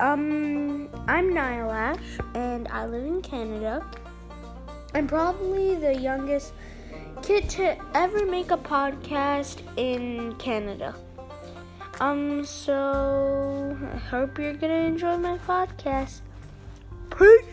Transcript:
Um, I'm Niall Ash, and I live in Canada. I'm probably the youngest kid to ever make a podcast in Canada. Um, so I hope you're gonna enjoy my podcast. Peace.